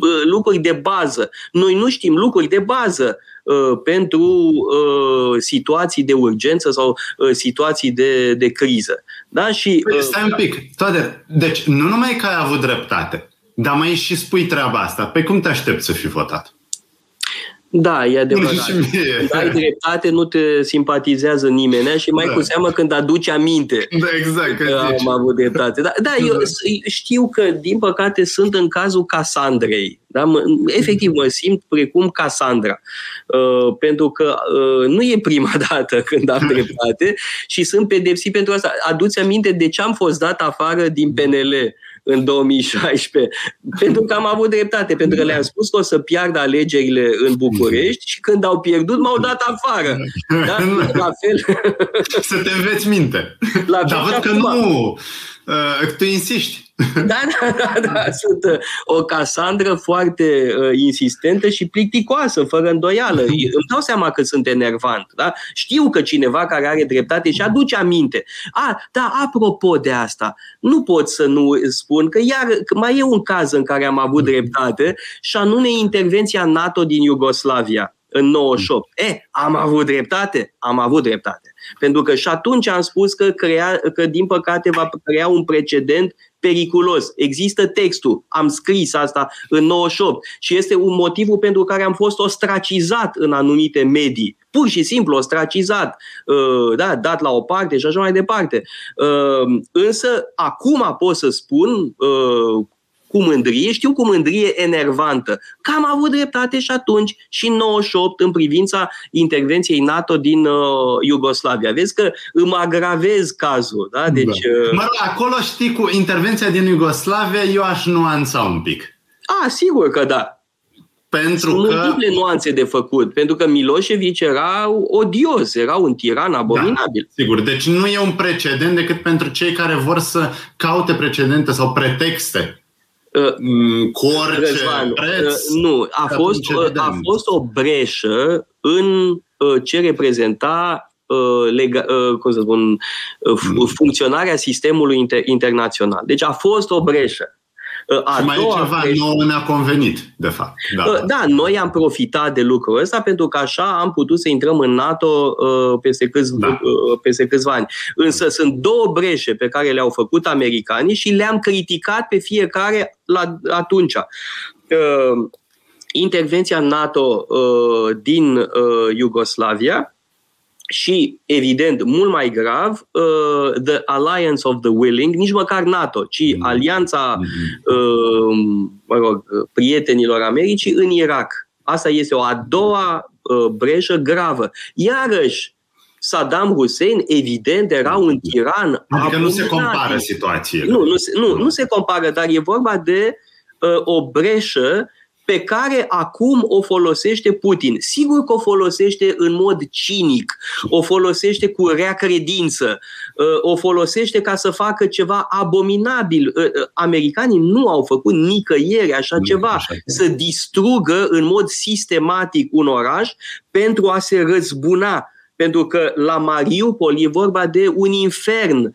uh, lucruri de bază. Noi nu știm lucruri de bază uh, pentru uh, situații de urgență sau uh, situații de, de criză. Da? Și,
păi, stai un pic, toate. Deci nu numai că ai avut dreptate, dar mai și spui treaba asta. Pe cum te aștepți să fi votat?
Da, e adevărat. Când ai dreptate, nu te simpatizează nimeni și mai da. cu seamă când aduci aminte
da, exact,
că am avut dreptate. Da, da, eu da. știu că, din păcate, sunt în cazul Casandrei. Da? Efectiv, mă simt precum Casandra. Uh, pentru că uh, nu e prima dată când am dreptate și sunt pedepsit pentru asta. Aduți aminte de ce am fost dat afară din PNL în 2016, pentru că am avut dreptate, pentru că le-am spus că o să piardă alegerile în București și când au pierdut m-au dat afară. Da? La fel.
Să te înveți minte. La Dar văd că nu, uh, tu insisti.
Da, da, da, da. Sunt uh, o Casandră foarte uh, insistentă și plicticoasă, fără îndoială. Îmi dau seama că sunt enervant. Da? Știu că cineva care are dreptate și aduce aminte. A, da, apropo de asta, nu pot să nu spun că iar că mai e un caz în care am avut dreptate și anume intervenția NATO din Iugoslavia în 98. E, am avut dreptate? Am avut dreptate. Pentru că și atunci am spus că, crea, că din păcate va crea un precedent periculos. Există textul, am scris asta în 98 și este un motivul pentru care am fost ostracizat în anumite medii. Pur și simplu ostracizat, uh, da, dat la o parte și așa mai departe. Uh, însă, acum pot să spun uh, cu mândrie, știu cu mândrie enervantă, că am avut dreptate și atunci și în 98 în privința intervenției NATO din uh, Iugoslavia. Vezi că îmi agravez cazul. Da? da. Deci,
da. Mă rog, acolo știi cu intervenția din Iugoslavia eu aș nuanța un pic.
A, sigur că da.
Pentru
Sunt
că...
multiple nuanțe de făcut, pentru că Milosevic era odios, era un tiran abominabil.
Da, sigur, deci nu e un precedent decât pentru cei care vor să caute precedente sau pretexte
Uh, mm, cu orice Răzvan, preț. Uh, nu, a fost, a fost o breșă în uh, ce reprezenta lega, cum să spun, mm. funcționarea sistemului inter, internațional. Deci a fost o breșă.
A și mai e ceva creș... nou ne-a convenit, de fapt.
Da. da, noi am profitat de lucrul ăsta pentru că așa am putut să intrăm în NATO uh, peste, câți, da. uh, peste câțiva ani. Însă sunt două breșe pe care le-au făcut americanii și le-am criticat pe fiecare la atunci. Uh, intervenția NATO uh, din uh, Iugoslavia, și, evident, mult mai grav, uh, The Alliance of the Willing, nici măcar NATO, ci mm. Alianța mm-hmm. uh, mă rog, prietenilor Americii în Irak. Asta este o a doua uh, breșă gravă. Iarăși, Saddam Hussein, evident, era un tiran.
Adică nu se compară situațiile.
Nu, nu, nu, nu se compară, dar e vorba de uh, o breșă pe care acum o folosește Putin. Sigur că o folosește în mod cinic, o folosește cu rea credință, uh, o folosește ca să facă ceva abominabil. Uh, uh, americanii nu au făcut nicăieri așa ceva, să distrugă în mod sistematic un oraș pentru a se răzbuna. Pentru că la Mariupol e vorba de un infern.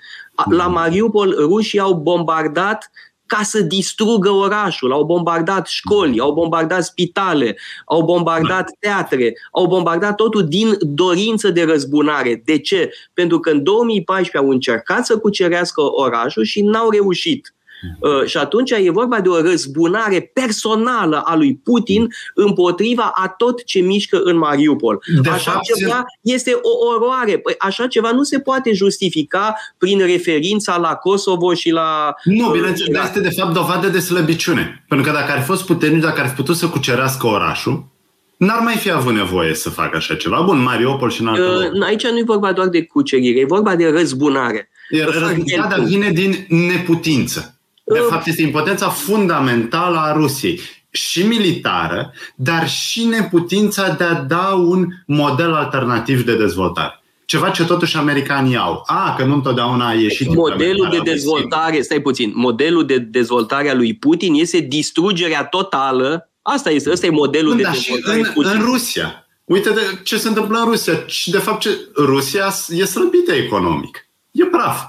La Mariupol rușii au bombardat ca să distrugă orașul. Au bombardat școli, au bombardat spitale, au bombardat teatre, au bombardat totul din dorință de răzbunare. De ce? Pentru că în 2014 au încercat să cucerească orașul și n-au reușit. Uh, și atunci e vorba de o răzbunare personală a lui Putin împotriva a tot ce mișcă în Mariupol. De așa fapt, ceva este o oroare. Păi așa ceva nu se poate justifica prin referința la Kosovo și la...
Nu, uh, bineînțeles, dar este de fapt dovadă de slăbiciune. Pentru că dacă ar fi fost puternic, dacă ar fi putut să cucerească orașul, N-ar mai fi avut nevoie să facă așa ceva. Bun, Mariupol și în altă uh,
Aici nu e vorba doar de cucerire, e vorba de răzbunare.
Răzbunarea vine din neputință. De uh. fapt, este impotența fundamentală a Rusiei și militară, dar și neputința de a da un model alternativ de dezvoltare. ceva ce totuși americanii au. A, că nu întotdeauna a ieșit.
Modelul de dezvoltare, stai puțin, modelul de dezvoltare a lui Putin este distrugerea totală. Asta este, ăsta e modelul Bun, de dezvoltare.
În,
Putin.
în Rusia, uite de ce se întâmplă în Rusia. Și de fapt, ce, Rusia e slăbită economic. E praf.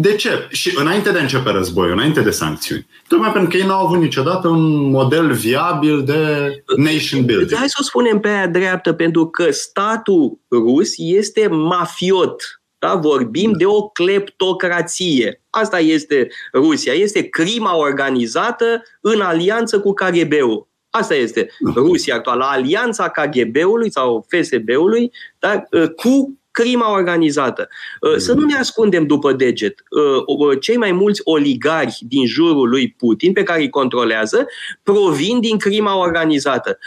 De ce? Și înainte de a începe războiul, înainte de sancțiuni. Tocmai pentru că ei n-au avut niciodată un model viabil de nation building.
Hai să o spunem pe aia dreaptă, pentru că statul rus este mafiot. Da? Vorbim de o kleptocrație. Asta este Rusia. Este crima organizată în alianță cu KGB-ul. Asta este Rusia actuală, alianța KGB-ului sau FSB-ului da? cu crima organizată. Uh, să nu ne ascundem după deget. Uh, uh, cei mai mulți oligari din jurul lui Putin, pe care îi controlează, provin din crima organizată.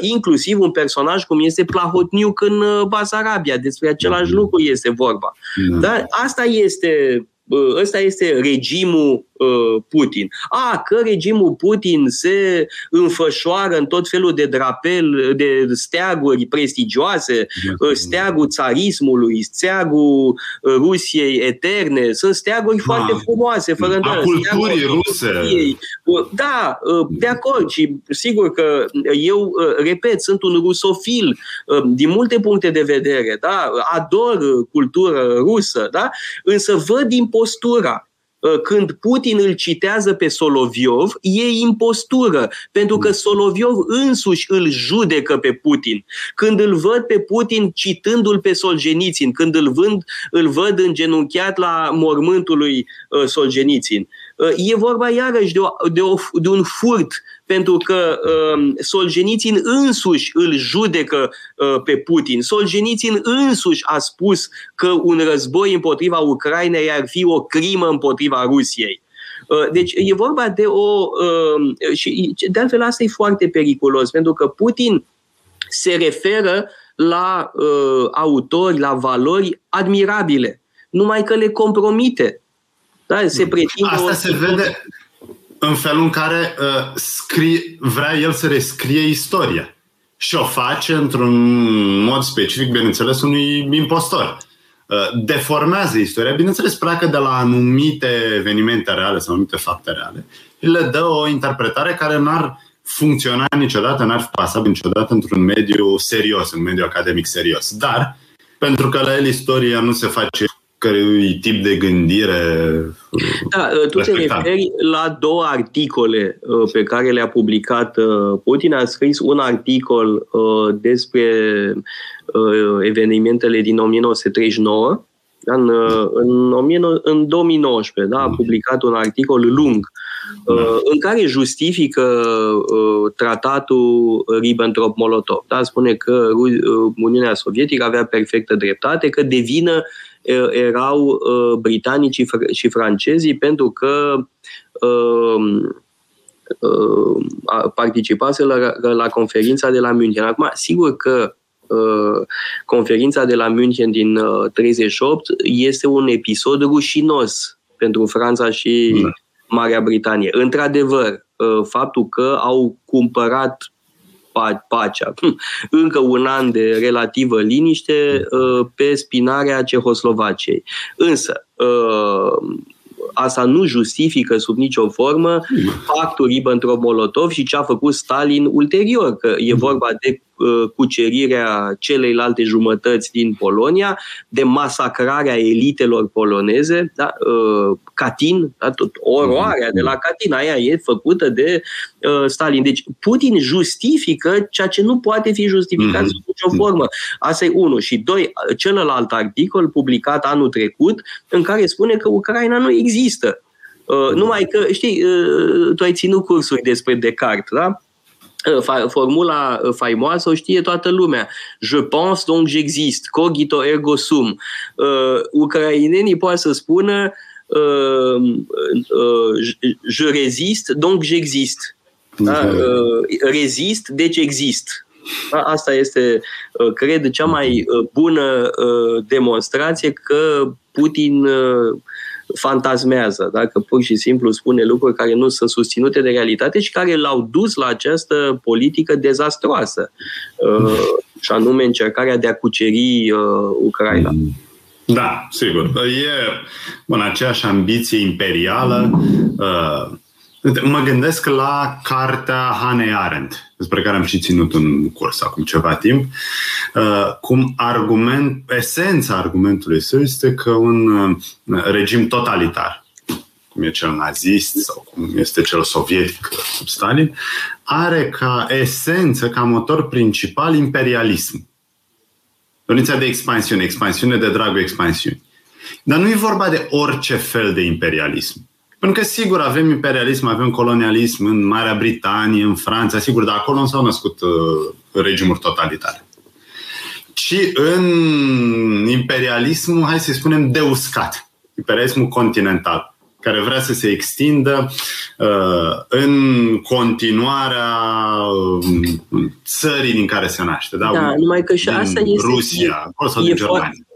Inclusiv un personaj cum este Plahotniuc în Basarabia. Despre același lucru este vorba. Da. Dar asta este ăsta este regimul uh, Putin. A, că regimul Putin se înfășoară în tot felul de drapel, de steaguri prestigioase, uh, steagul țarismului, steagul uh, Rusiei eterne, sunt steaguri da. foarte frumoase, fără
îndoială. A culturii ruse.
Da, de acord și sigur că eu, repet, sunt un rusofil din multe puncte de vedere, da? ador cultură rusă, da? însă văd impostura Uh, când Putin îl citează pe Soloviov, e impostură, pentru că Soloviov însuși îl judecă pe Putin. Când îl văd pe Putin citându-l pe Solzhenitsyn, când îl, vând, îl văd îngenunchiat la mormântul lui uh, Solzhenitsyn, uh, e vorba iarăși de, o, de, o, de un furt pentru că uh, Solzhenitsyn însuși îl judecă uh, pe Putin. Solzhenitsyn însuși a spus că un război împotriva Ucrainei ar fi o crimă împotriva Rusiei. Uh, deci e vorba de o... Uh, și de altfel asta e foarte periculos, pentru că Putin se referă la uh, autori, la valori admirabile, numai că le compromite. Da? Se pretinde
Asta o... se vede, în felul în care uh, scrie, vrea el să rescrie istoria. Și o face într-un mod specific, bineînțeles, unui impostor. Uh, deformează istoria, bineînțeles, pleacă de la anumite evenimente reale sau anumite fapte reale. Le dă o interpretare care n-ar funcționa niciodată, n-ar fi pasabil niciodată într-un mediu serios, un mediu academic serios. Dar, pentru că la el istoria nu se face cărui tip de gândire
Da, tu respectat. te referi la două articole uh, pe care le-a publicat uh, Putin. A scris un articol uh, despre evenimentele din 1939 în, în, în 2019 da, a publicat un articol lung în care justifică tratatul Ribbentrop-Molotov. Da? Spune că Uniunea Sovietică avea perfectă dreptate, că de vină erau britanicii și francezii pentru că participase la, la conferința de la München. Acum, sigur că conferința de la München din 38 este un episod rușinos pentru Franța și da. Marea Britanie. Într-adevăr, faptul că au cumpărat pacea. Încă un an de relativă liniște uh, pe spinarea Cehoslovaciei. Însă, uh, asta nu justifică sub nicio formă pactul Ribbentrop-Molotov și ce a făcut Stalin ulterior, că e vorba de Uh, cucerirea celeilalte jumătăți din Polonia, de masacrarea elitelor poloneze, da? Uh, Katyn, da? Tot, oroarea de la Katyn, aia e făcută de uh, Stalin. Deci Putin justifică ceea ce nu poate fi justificat sub nicio formă. Asta e unul. Și doi, celălalt articol publicat anul trecut, în care spune că Ucraina nu există. Uh, numai că, știi, uh, tu ai ținut cursuri despre Descartes, da? Uh, formula uh, faimoasă o știe toată lumea. Je pense, donc j'existe. Cogito ergo sum. Uh, ucrainenii poate să spună uh, uh, je rezist, donc j'existe. Da? Mhm. Uh, rezist, deci exist. Da? Asta este, uh, cred, cea mai bună demonstrație că Putin fantasmează, dacă pur și simplu spune lucruri care nu sunt susținute de realitate și care l-au dus la această politică dezastroasă. Uh, și anume încercarea de a cuceri uh, Ucraina. Mm.
Da, sigur. E în aceeași ambiție imperială. Uh, mă gândesc la cartea Hannah Arendt, despre care am și ținut un curs acum ceva timp, uh, cum argument, esența argumentului său este că un uh, regim totalitar, cum e cel nazist sau cum este cel sovietic sub Stalin, are ca esență, ca motor principal imperialism. Dorința de expansiune, expansiune de dragul expansiunii. Dar nu e vorba de orice fel de imperialism. Pentru că, sigur, avem imperialism, avem colonialism în Marea Britanie, în Franța, sigur, dar acolo nu s-au născut uh, regimuri totalitare. Ci în imperialismul, hai să spunem, deuscat. Imperialismul continental care vrea să se extindă uh, în continuarea uh, țării din care se naște. Da,
da numai că și asta
este... Rusia, acolo sau din Germania. Foarte,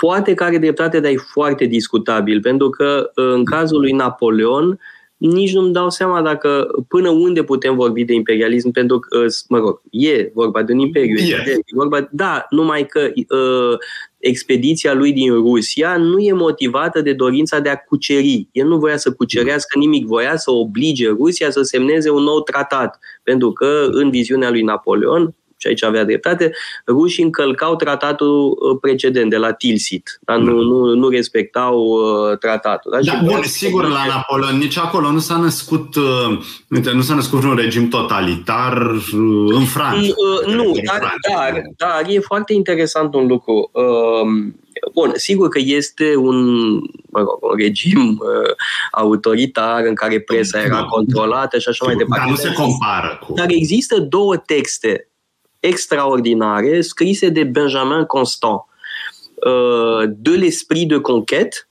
poate că are dreptate, dar e foarte discutabil, pentru că uh, în cazul lui Napoleon, nici nu-mi dau seama dacă până unde putem vorbi de imperialism, pentru că, uh, mă rog, e vorba de un imperiu.
Yeah.
E vorba, da, numai că uh, expediția lui din Rusia nu e motivată de dorința de a cuceri. El nu voia să cucerească nimic, voia să oblige Rusia să semneze un nou tratat. Pentru că, în viziunea lui Napoleon, și aici avea dreptate, rușii încălcau tratatul uh, precedent de la Tilsit, dar nu, da. nu, nu respectau uh, tratatul.
Da, da bun, sigur, la Napoleon, nici acolo nu s-a născut, uh, nu s-a născut un regim totalitar uh, în Franța.
Uh, nu, dar, Franța. dar, dar e foarte interesant un lucru. Uh, Bun, sigur că este un, mă rog, un regim uh, autoritar în care presa era controlată și așa mai departe.
Dar nu se compară cu...
Dar există două texte extraordinare scrise de Benjamin Constant, euh, de l'esprit de conquête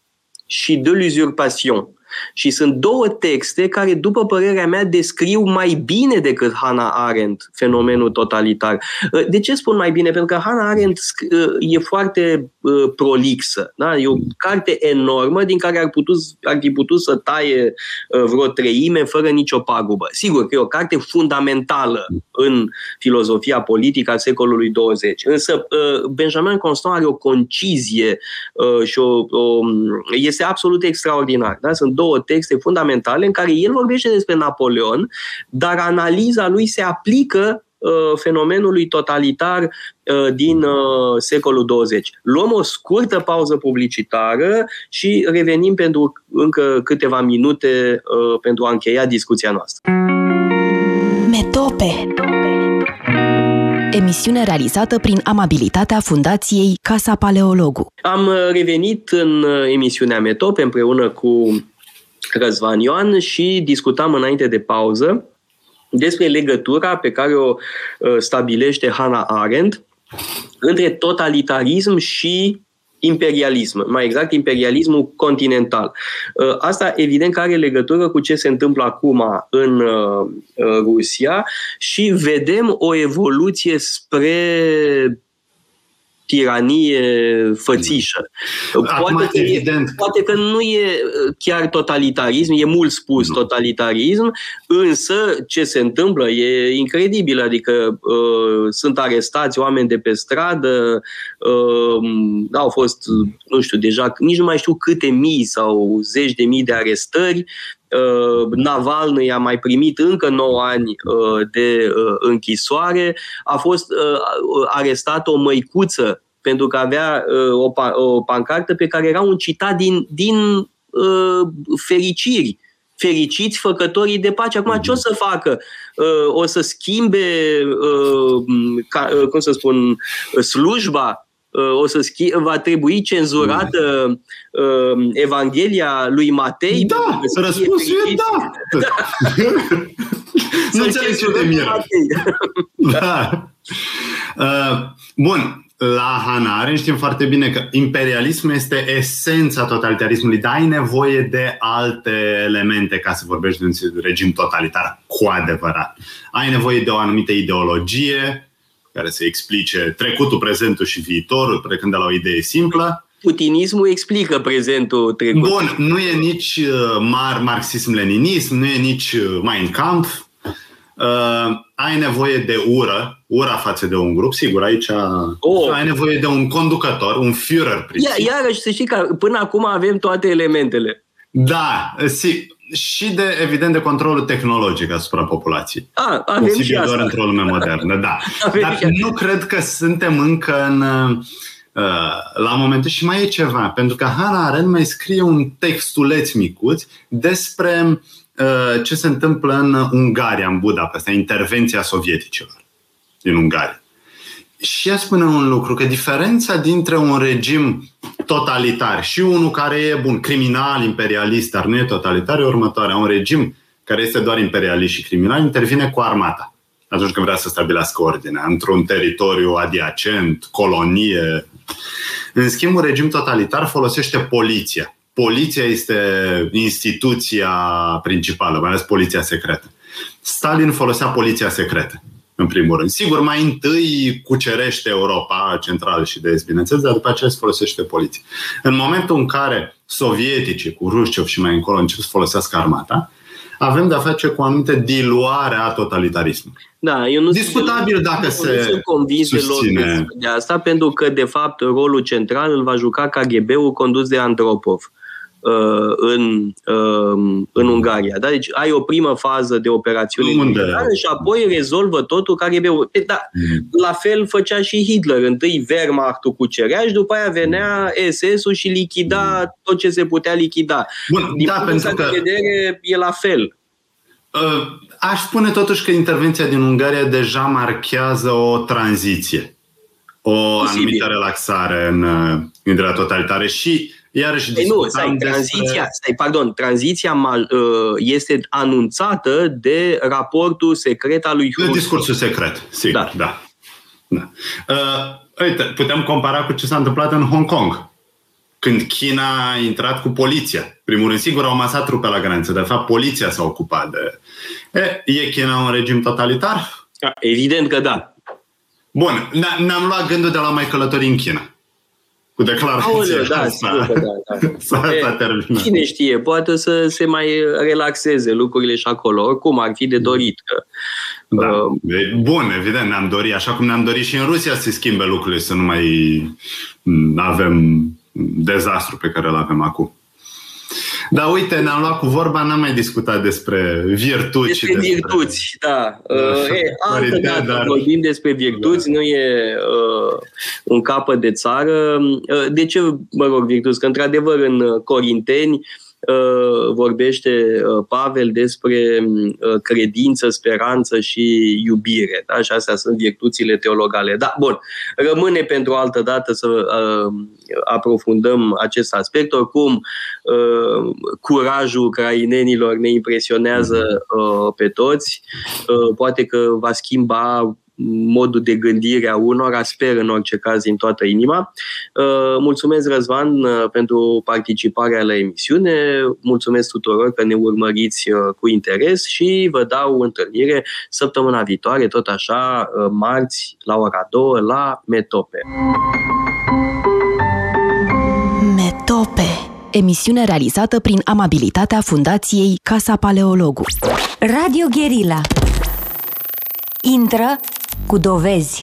și de l'usurpation. Și sunt două texte care, după părerea mea, descriu mai bine decât Hannah Arendt fenomenul totalitar. Uh, de ce spun mai bine? Pentru că Hannah Arendt uh, e foarte uh, prolixă. Da? E o carte enormă din care ar, putut, ar fi putut să taie vreo treime fără nicio pagubă. Sigur că e o carte fundamentală în filozofia politică a secolului 20. Însă Benjamin Constant are o concizie și o, o, este absolut extraordinar. Da? Sunt două texte fundamentale în care el vorbește despre Napoleon, dar analiza lui se aplică uh, fenomenului totalitar uh, din uh, secolul 20. Luăm o scurtă pauză publicitară și revenim pentru încă câteva minute pentru a încheia discuția noastră.
Metope Emisiune realizată prin amabilitatea Fundației Casa Paleologu.
Am revenit în emisiunea Metope împreună cu Răzvan Ioan și discutam înainte de pauză despre legătura pe care o uh, stabilește Hannah Arendt între totalitarism și imperialism, mai exact imperialismul continental. Uh, asta evident că are legătură cu ce se întâmplă acum în uh, Rusia și vedem o evoluție spre tiranie fățișă.
Poate că, evident.
E, poate că nu e uh, chiar totalitarism, e mult spus nu. totalitarism, însă ce se întâmplă e incredibil, adică uh, sunt arestați oameni de pe stradă, uh, au fost, nu știu, deja, nici nu mai știu câte mii sau zeci de mii de arestări, Uh, Navalny a mai primit încă 9 ani uh, de uh, închisoare, a fost arestat o măicuță pentru că avea o pancartă pe care era un citat din, din fericiri fericiți făcătorii de pace. Acum ce o să facă? O să schimbe, cum să spun, slujba o să schi- va trebui cenzurată uh, Evanghelia lui Matei?
Da, răspunsul e da. nu înțeleg ce de miră. da. Uh, bun, la Hanare știm foarte bine că imperialismul este esența totalitarismului, dar ai nevoie de alte elemente ca să vorbești de un regim totalitar cu adevărat. Ai nevoie de o anumită ideologie, care să explice trecutul, prezentul și viitorul, plecând de la o idee simplă.
Putinismul explică prezentul, trecutul.
Bun, nu e nici uh, mar marxism-leninism, nu e nici uh, Mein Kampf, uh, ai nevoie de ură, ura față de un grup, sigur, aici oh. ai nevoie de un conducător, un Führer.
Ia, iarăși să știi că până acum avem toate elementele.
Da, si, și de, evident, de controlul tehnologic asupra populației.
A, avem Posibil și
doar într-o lume modernă, da. Dar nu cred că suntem încă în, uh, la momentul și mai e ceva, pentru că Hannah Arendt mai scrie un textuleț micuț despre uh, ce se întâmplă în Ungaria, în Budapesta, intervenția sovieticilor din Ungaria. Și ea spune un lucru, că diferența dintre un regim totalitar și unul care e, bun, criminal, imperialist, dar nu e totalitar, e următoarea. Un regim care este doar imperialist și criminal intervine cu armata atunci când vrea să stabilească ordine, într-un teritoriu adiacent, colonie. În schimb, un regim totalitar folosește poliția. Poliția este instituția principală, mai ales poliția secretă. Stalin folosea poliția secretă în primul rând. Sigur, mai întâi cucerește Europa centrală și de est, bineînțeles, dar după aceea se folosește poliția. În momentul în care sovieticii, cu Rușciov și mai încolo, încep să folosească armata, avem de-a face cu o anumită diluare a totalitarismului.
Da, eu nu
Discutabil
sunt,
dacă
nu,
se
nu sunt convins
susține.
de asta, pentru că, de fapt, rolul central îl va juca KGB-ul condus de Andropov. Uh, în, um, în Ungaria. Da? Deci ai o primă fază de operațiune militară și apoi rezolvă totul care e da, mm. La fel făcea și Hitler. Întâi Wehrmachtul cucerea și după aia venea SS-ul și lichida mm. tot ce se putea lichida.
Bun, Din da, pentru
că... de vedere e la fel.
Uh, aș spune totuși că intervenția din Ungaria deja marchează o tranziție, o Posibil. anumită relaxare în uh, gândirea totalitară și Iarăși
Ei nu, stai, tranziția, despre... stai, pardon, tranziția uh, este anunțată de raportul secret al lui
Hrușciov. Discursul secret, sigur, da. da. da. Uh, uite, putem compara cu ce s-a întâmplat în Hong Kong. Când China a intrat cu poliția. Primul rând, sigur, au masat trupe la graniță. De fapt, poliția s-a ocupat de... E, e China un regim totalitar?
Evident că da.
Bun, ne-am luat gândul de la mai călători în China cu declarația Aoleu,
da, asta. Sigur da, da. s-a, Cine știe, poate să se mai relaxeze lucrurile și acolo. Oricum, ar fi de dorit. Că,
da. uh, Bun, evident, ne-am dorit, așa cum ne-am dorit și în Rusia să se schimbe lucrurile, să nu mai avem dezastru pe care îl avem acum. Da, uite, ne-am luat cu vorba, n-am mai discutat despre virtuți.
Despre, despre... virtuți, da. da. Uh, e, altă dată dar... vorbim despre virtuți, da. nu e uh, un capăt de țară. Uh, de ce, mă rog, virtuți? Că, într-adevăr, în Corinteni, uh, Uh, vorbește uh, Pavel despre uh, credință, speranță și iubire. Da? Și astea sunt virtuțile teologale. Da, bun. Rămâne pentru o altă dată să aprofundăm acest aspect. Oricum, curajul ucrainenilor ne impresionează pe toți. Poate că va schimba modul de gândire a unora, sper în orice caz din toată inima. Uh, mulțumesc, Răzvan, uh, pentru participarea la emisiune, mulțumesc tuturor că ne urmăriți uh, cu interes și vă dau întâlnire săptămâna viitoare, tot așa, marți, la ora 2, la Metope.
Metope emisiune realizată prin amabilitatea Fundației Casa Paleologu.
Radio Guerilla. Intră cu dovezi.